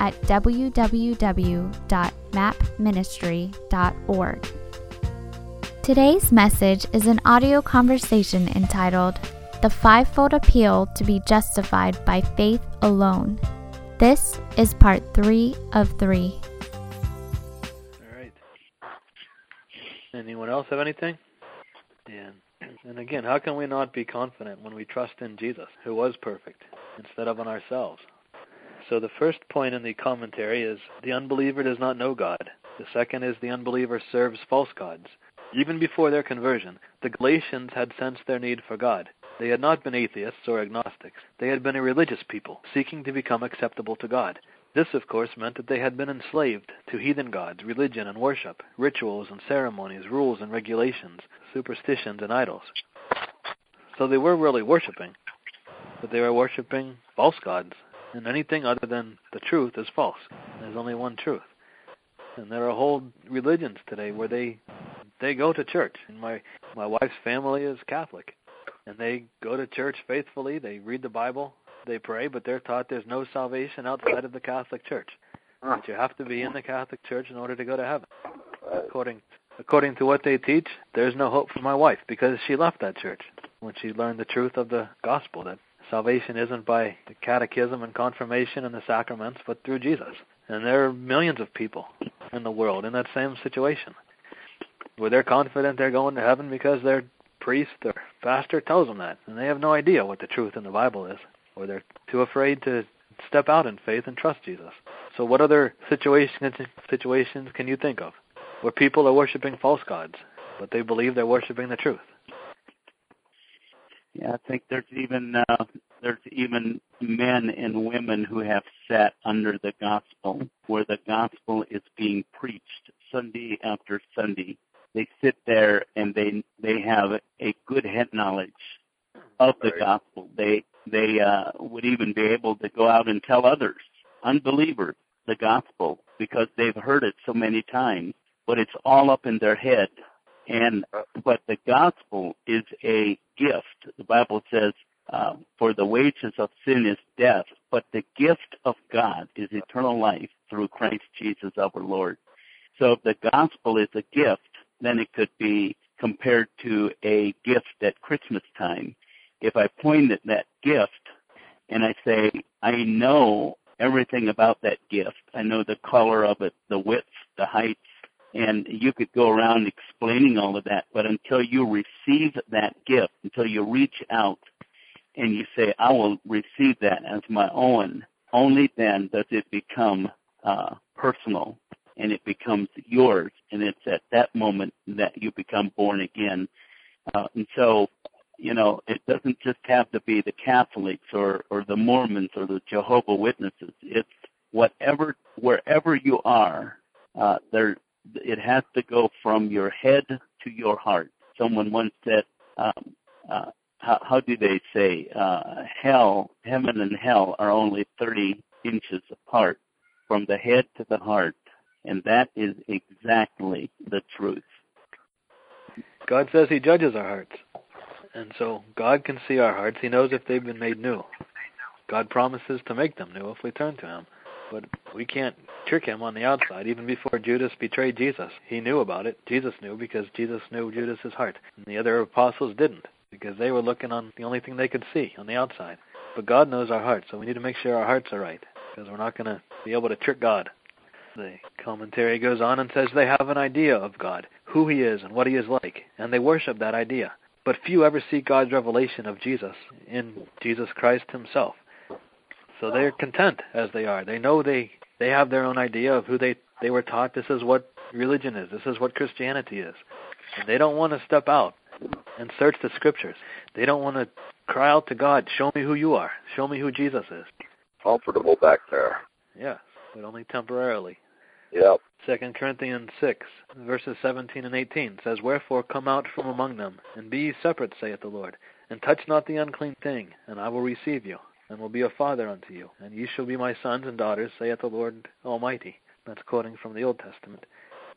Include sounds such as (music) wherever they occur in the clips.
at www.mapministry.org. Today's message is an audio conversation entitled The Fivefold Appeal to be Justified by Faith Alone. This is part three of three. All right. Anyone else have anything? And and again, how can we not be confident when we trust in Jesus, who was perfect, instead of in ourselves? So the first point in the commentary is the unbeliever does not know God. The second is the unbeliever serves false gods. Even before their conversion, the Galatians had sensed their need for God. They had not been atheists or agnostics. They had been a religious people, seeking to become acceptable to God. This, of course, meant that they had been enslaved to heathen gods, religion and worship, rituals and ceremonies, rules and regulations, superstitions and idols. So they were really worshiping, but they were worshiping false gods, and anything other than the truth is false. There's only one truth. And there are whole religions today where they they go to church. And my my wife's family is Catholic, and they go to church faithfully. They read the Bible, they pray, but they're taught there's no salvation outside of the Catholic Church. Ah. That you have to be in the Catholic Church in order to go to heaven. According according to what they teach, there's no hope for my wife because she left that church when she learned the truth of the gospel that salvation isn't by the catechism and confirmation and the sacraments, but through Jesus. And there are millions of people in the world in that same situation where they're confident they're going to heaven because their priest or pastor tells them that, and they have no idea what the truth in the Bible is or they're too afraid to step out in faith and trust Jesus. So what other situations situations can you think of where people are worshiping false gods, but they believe they're worshiping the truth? Yeah, I think there's even uh, there's even men and women who have sat under the gospel, where the gospel is being preached Sunday after Sunday. They sit there and they they have a good head knowledge of the Right. gospel. They they uh, would even be able to go out and tell others, unbelievers, the gospel because they've heard it so many times, but it's all up in their head. And but the gospel is a gift. The Bible says, uh, "For the wages of sin is death, but the gift of God is eternal life through Christ Jesus our Lord." So if the gospel is a gift, then it could be compared to a gift at Christmas time if I point at that gift and I say, I know everything about that gift. I know the color of it, the width, the height, and you could go around explaining all of that, but until you receive that gift, until you reach out and you say, I will receive that as my own, only then does it become uh, personal and it becomes yours. And it's at that moment that you become born again. Uh, and so you know, it doesn't just have to be the Catholics or, or the Mormons or the Jehovah Witnesses. It's whatever, wherever you are, uh, there, it has to go from your head to your heart. Someone once said, um, uh, how, how do they say, uh, hell, heaven and hell are only 30 inches apart from the head to the heart. And that is exactly the truth. God says He judges our hearts. And so God can see our hearts. He knows if they've been made new. God promises to make them new if we turn to Him. But we can't trick Him on the outside. Even before Judas betrayed Jesus, He knew about it. Jesus knew because Jesus knew Judas's heart. And the other apostles didn't because they were looking on the only thing they could see on the outside. But God knows our hearts, so we need to make sure our hearts are right because we're not going to be able to trick God. The commentary goes on and says they have an idea of God, who He is and what He is like, and they worship that idea. But few ever see God's revelation of Jesus in Jesus Christ Himself. So they're content as they are. They know they they have their own idea of who they they were taught. This is what religion is. This is what Christianity is. And they don't want to step out and search the scriptures. They don't want to cry out to God, "Show me who you are. Show me who Jesus is." Comfortable back there. Yes, but only temporarily. Yep. Second Corinthians six, verses seventeen and eighteen says, Wherefore come out from among them, and be ye separate, saith the Lord, and touch not the unclean thing, and I will receive you, and will be a father unto you, and ye shall be my sons and daughters, saith the Lord Almighty. That's quoting from the Old Testament.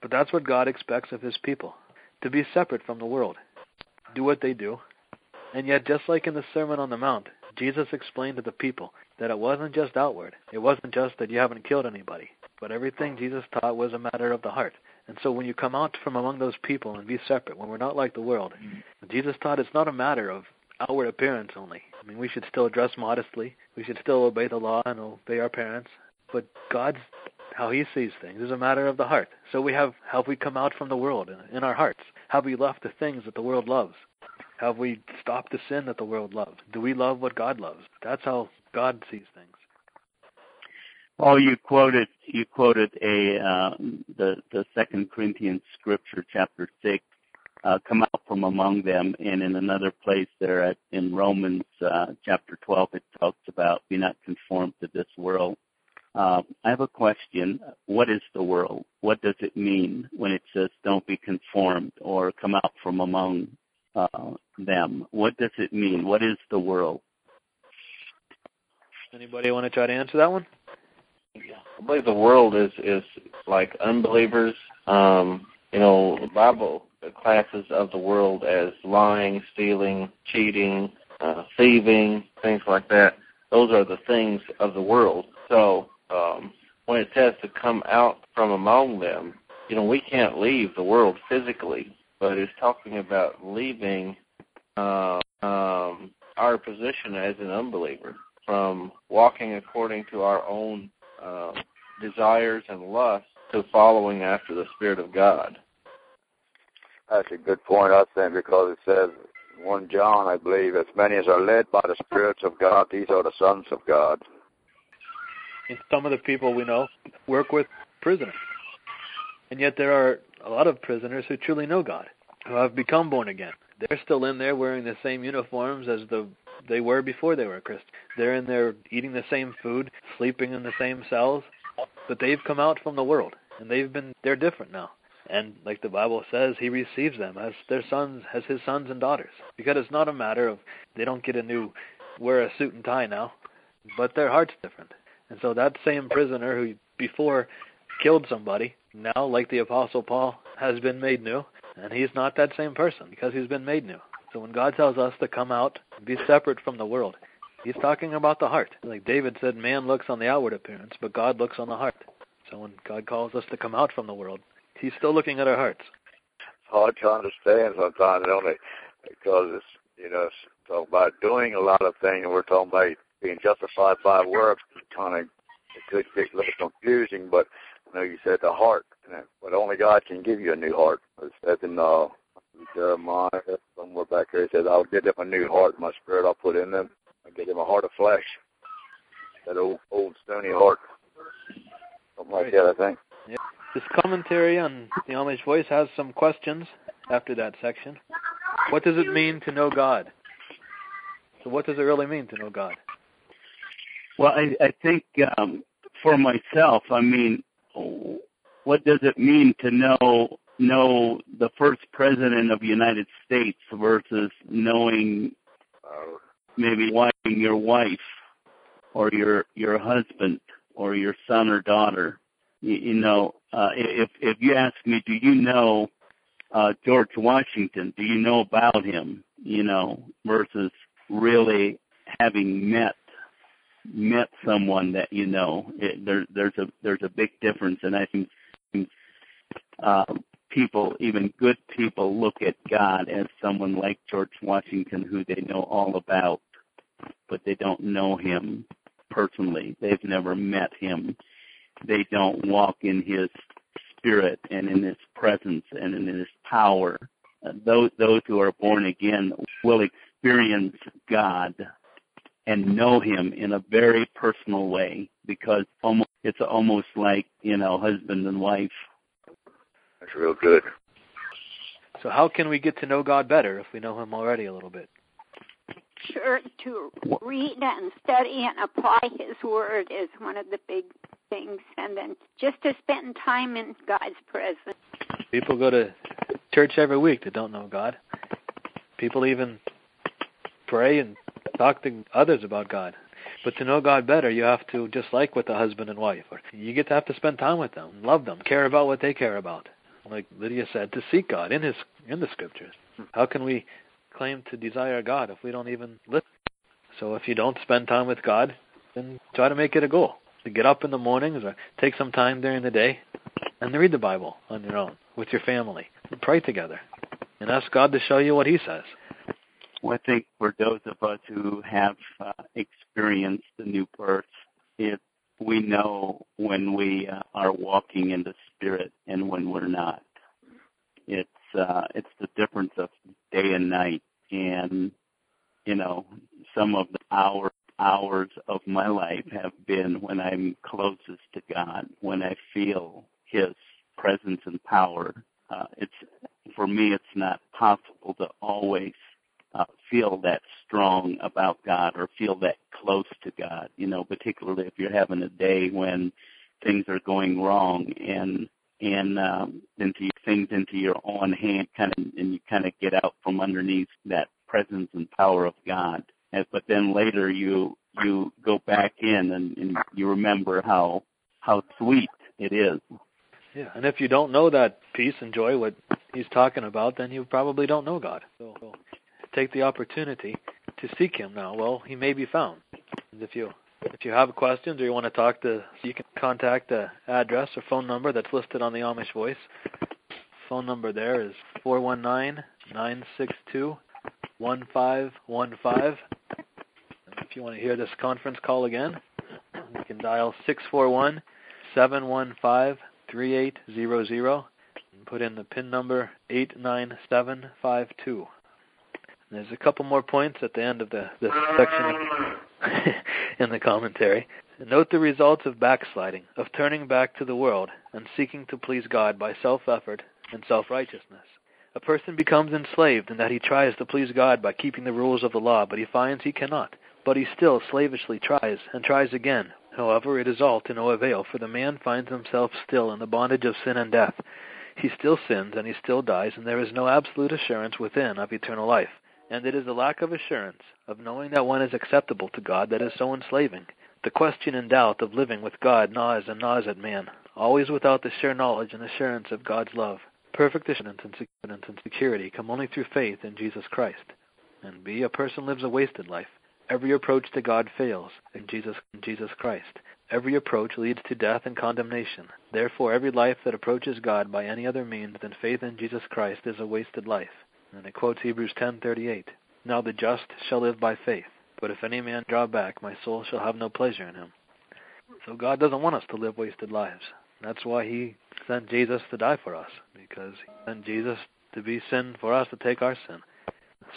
But that's what God expects of his people. To be separate from the world. Do what they do. And yet just like in the Sermon on the Mount, Jesus explained to the people that it wasn't just outward. It wasn't just that you haven't killed anybody. But everything Jesus taught was a matter of the heart. And so when you come out from among those people and be separate, when we're not like the world, Jesus taught it's not a matter of outward appearance only. I mean, we should still dress modestly. We should still obey the law and obey our parents. But God's how He sees things is a matter of the heart. So we have have we come out from the world in our hearts? Have we left the things that the world loves? Have we stopped the sin that the world loves? Do we love what God loves? That's how God sees things. Oh, you quoted you quoted a uh, the the Second Corinthians scripture, chapter six, uh, come out from among them, and in another place there at, in Romans uh, chapter twelve, it talks about be not conformed to this world. Uh, I have a question. What is the world? What does it mean when it says don't be conformed or come out from among uh, them? What does it mean? What is the world? Anybody want to try to answer that one? I believe the world is is like unbelievers. Um, you know, the Bible classes of the world as lying, stealing, cheating, uh, thieving, things like that. Those are the things of the world. So um, when it says to come out from among them, you know, we can't leave the world physically, but it's talking about leaving uh, um, our position as an unbeliever from walking according to our own uh, desires and lusts to following after the Spirit of God. That's a good point, I think, because it says, 1 John, I believe, as many as are led by the spirits of God, these are the sons of God. And some of the people we know work with prisoners. And yet there are a lot of prisoners who truly know God, who have become born again. They're still in there wearing the same uniforms as the they were before they were a Christian. They're in there eating the same food, sleeping in the same cells, but they've come out from the world and they've been they're different now. And like the Bible says, he receives them as their sons, as his sons and daughters. Because it's not a matter of they don't get a new wear a suit and tie now, but their heart's different. And so that same prisoner who before killed somebody, now like the apostle Paul has been made new, and he's not that same person because he's been made new. So when God tells us to come out and be separate from the world, he's talking about the heart. Like David said, man looks on the outward appearance, but God looks on the heart. So when God calls us to come out from the world, he's still looking at our hearts. It's hard to understand sometimes, don't it? Because it's, you know, talking about doing a lot of things, and we're talking about being justified by works. Kind of, it could get a little confusing, but you know, you said the heart, but only God can give you a new heart. It says in uh, Jeremiah, somewhere back here, he says, I'll give them a new heart, my spirit I'll put in them. I'll give them a heart of flesh. That old, old stony heart. Something like that, I think. Yeah. This commentary on the Amish Voice has some questions after that section. What does it mean to know God? So, what does it really mean to know God? Well, I, I think um, for myself, I mean, what does it mean to know know the first president of the United States versus knowing maybe wiping your wife or your your husband or your son or daughter. You, you know, uh, if if you ask me, do you know uh, George Washington? Do you know about him? You know, versus really having met met someone that you know. It, there, there's a there's a big difference, and I think uh, people, even good people, look at God as someone like George Washington who they know all about, but they don't know him personally. They've never met him. They don't walk in his spirit and in his presence and in his power. Uh, those those who are born again will experience God and know him in a very personal way because almost it's almost like, you know, husband and wife that's real good. So how can we get to know God better if we know Him already a little bit? sure to read and study and apply His Word is one of the big things, and then just to spend time in God's presence. People go to church every week that don't know God. People even pray and talk to others about God. But to know God better, you have to, just like with a husband and wife, you get to have to spend time with them, love them, care about what they care about. Like Lydia said, to seek God in His in the Scriptures. How can we claim to desire God if we don't even listen? So if you don't spend time with God, then try to make it a goal to get up in the mornings or take some time during the day and read the Bible on your own with your family and pray together and ask God to show you what He says. Well, I think for those of us who have uh, experienced the new birth, it we know when we uh, are walking in the Spirit and when we're not. It's uh, it's the difference of day and night, and you know some of the hours hours of my life have been when I'm closest to God, when I feel His presence and power. Uh, it's for me, it's not possible to always uh, feel that strong about God or feel that close to God. You know, particularly if you're having a day when things are going wrong and and um, into things into your own hand, kind of, and you kind of get out from underneath that presence and power of God. But then later you you go back in and, and you remember how how sweet it is. Yeah, and if you don't know that peace and joy, what he's talking about, then you probably don't know God. So, so take the opportunity to seek Him now. Well, He may be found. And if you if you have questions or you want to talk to, you can contact the address or phone number that's listed on the Amish Voice. Phone number there is four one nine nine six two one five one five. If you want to hear this conference call again, you can dial six four one seven one five three eight zero zero and put in the PIN number eight nine seven five two. There's a couple more points at the end of the this section (laughs) in the commentary. Note the results of backsliding, of turning back to the world and seeking to please God by self-effort and self-righteousness. A person becomes enslaved in that he tries to please God by keeping the rules of the law, but he finds he cannot. But he still slavishly tries and tries again. However, it is all to no avail, for the man finds himself still in the bondage of sin and death. He still sins and he still dies, and there is no absolute assurance within of eternal life. And it is the lack of assurance, of knowing that one is acceptable to God, that is so enslaving. The question and doubt of living with God gnaws and gnaws at man, always without the sure knowledge and assurance of God's love. Perfect assurance and security come only through faith in Jesus Christ. And B, a person lives a wasted life. Every approach to God fails in Jesus, in Jesus Christ. Every approach leads to death and condemnation. Therefore, every life that approaches God by any other means than faith in Jesus Christ is a wasted life. And it quotes Hebrews 10:38. Now the just shall live by faith, but if any man draw back, my soul shall have no pleasure in him. So God doesn't want us to live wasted lives. That's why He sent Jesus to die for us, because He sent Jesus to be sin for us to take our sin.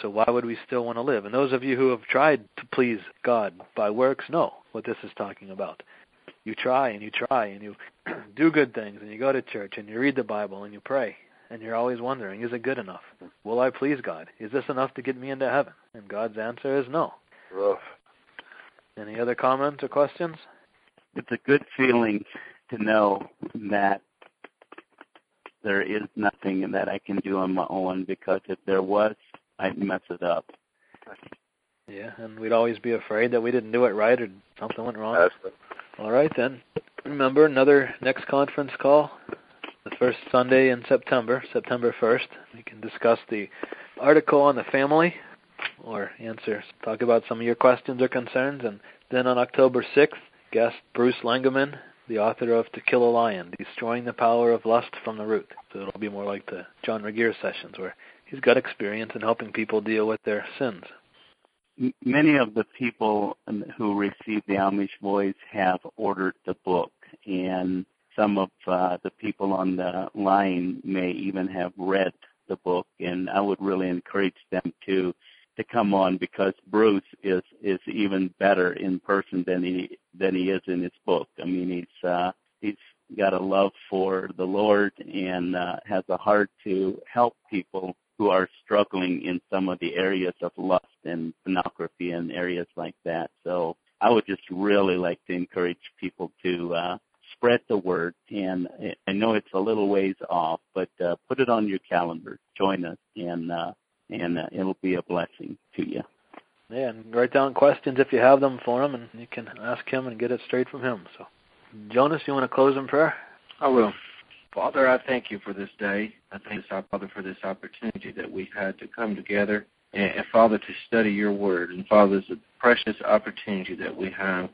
So why would we still want to live? And those of you who have tried to please God by works know what this is talking about. You try and you try and you (clears throat) do good things and you go to church and you read the Bible and you pray and you're always wondering, is it good enough? Will I please God? Is this enough to get me into heaven? And God's answer is no. Rough. Any other comments or questions? It's a good feeling to know that there is nothing that I can do on my own because if there was, I'd mess it up. Yeah, and we'd always be afraid that we didn't do it right or something went wrong. The, All right then. Remember another next conference call, the first Sunday in September, September 1st. We can discuss the article on the family or answer, talk about some of your questions or concerns. And then on October 6th, guest Bruce Langeman, the author of To Kill a Lion, Destroying the Power of Lust from the Root. So it'll be more like the John Regier sessions where he's got experience in helping people deal with their sins. Many of the people who receive the Amish Voice have ordered the book, and some of uh, the people on the line may even have read the book. And I would really encourage them to to come on because Bruce is is even better in person than he than he is in his book. I mean, he's uh, he's got a love for the Lord and uh, has a heart to help people who who are struggling in some of the areas of lust and pornography and areas like that. So I would just really like to encourage people to uh, spread the word. And I know it's a little ways off, but uh, put it on your calendar. Join us, and uh, and uh, it'll be a blessing to you. Yeah, and write down questions if you have them for him, and you can ask him and get it straight from him. So, Jonas, you want to close in prayer? I will. Father, I thank you for this day. I thank you, Father, for this opportunity that we've had to come together and, and Father, to study your word. And Father, it's a precious opportunity that we have,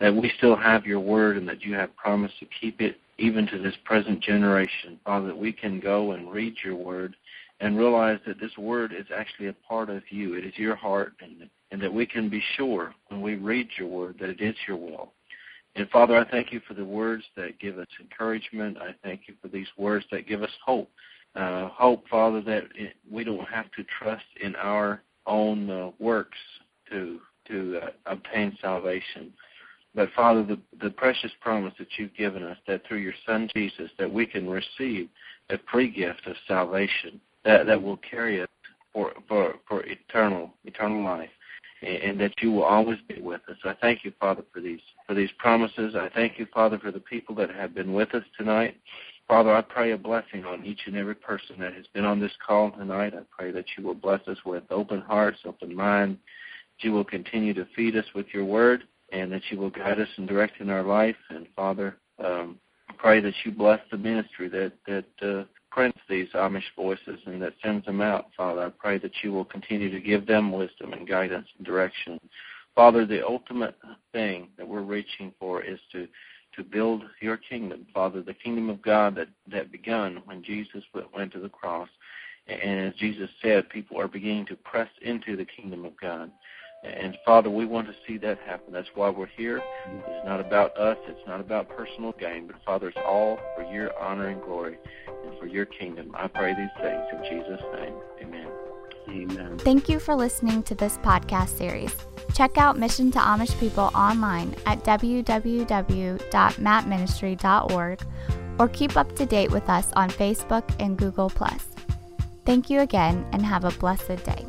that we still have your word and that you have promised to keep it even to this present generation. Father, that we can go and read your word and realize that this word is actually a part of you. It is your heart, and, and that we can be sure when we read your word that it is your will. And Father, I thank you for the words that give us encouragement. I thank you for these words that give us hope. Uh, hope, Father, that it, we don't have to trust in our own uh, works to to uh, obtain salvation. But Father, the, the precious promise that you've given us that through your Son Jesus that we can receive a free gift of salvation that that will carry us for for for eternal eternal life, and that you will always be with us. I thank you, Father, for these for these promises. I thank you, Father, for the people that have been with us tonight. Father, I pray a blessing on each and every person that has been on this call tonight. I pray that you will bless us with open hearts, open minds. You will continue to feed us with your word, and that you will guide us and direct in our life. And Father, um, I pray that you bless the ministry that that uh, prints these Amish voices and that sends them out, Father. I pray that you will continue to give them wisdom and guidance and direction. Father, the ultimate thing that we're reaching for is to to build your kingdom, Father, the kingdom of God that that begun when Jesus went to the cross. And as Jesus said, people are beginning to press into the kingdom of God. And Father, we want to see that happen. That's why we're here. It's not about us. It's not about personal gain, but Father, it's all for your honor and glory and for your kingdom. I pray these things in Jesus' name. Amen. Amen. Thank you for listening to this podcast series. Check out Mission to Amish People online at www.mapministry.org or keep up to date with us on Facebook and Google. Plus. Thank you again and have a blessed day.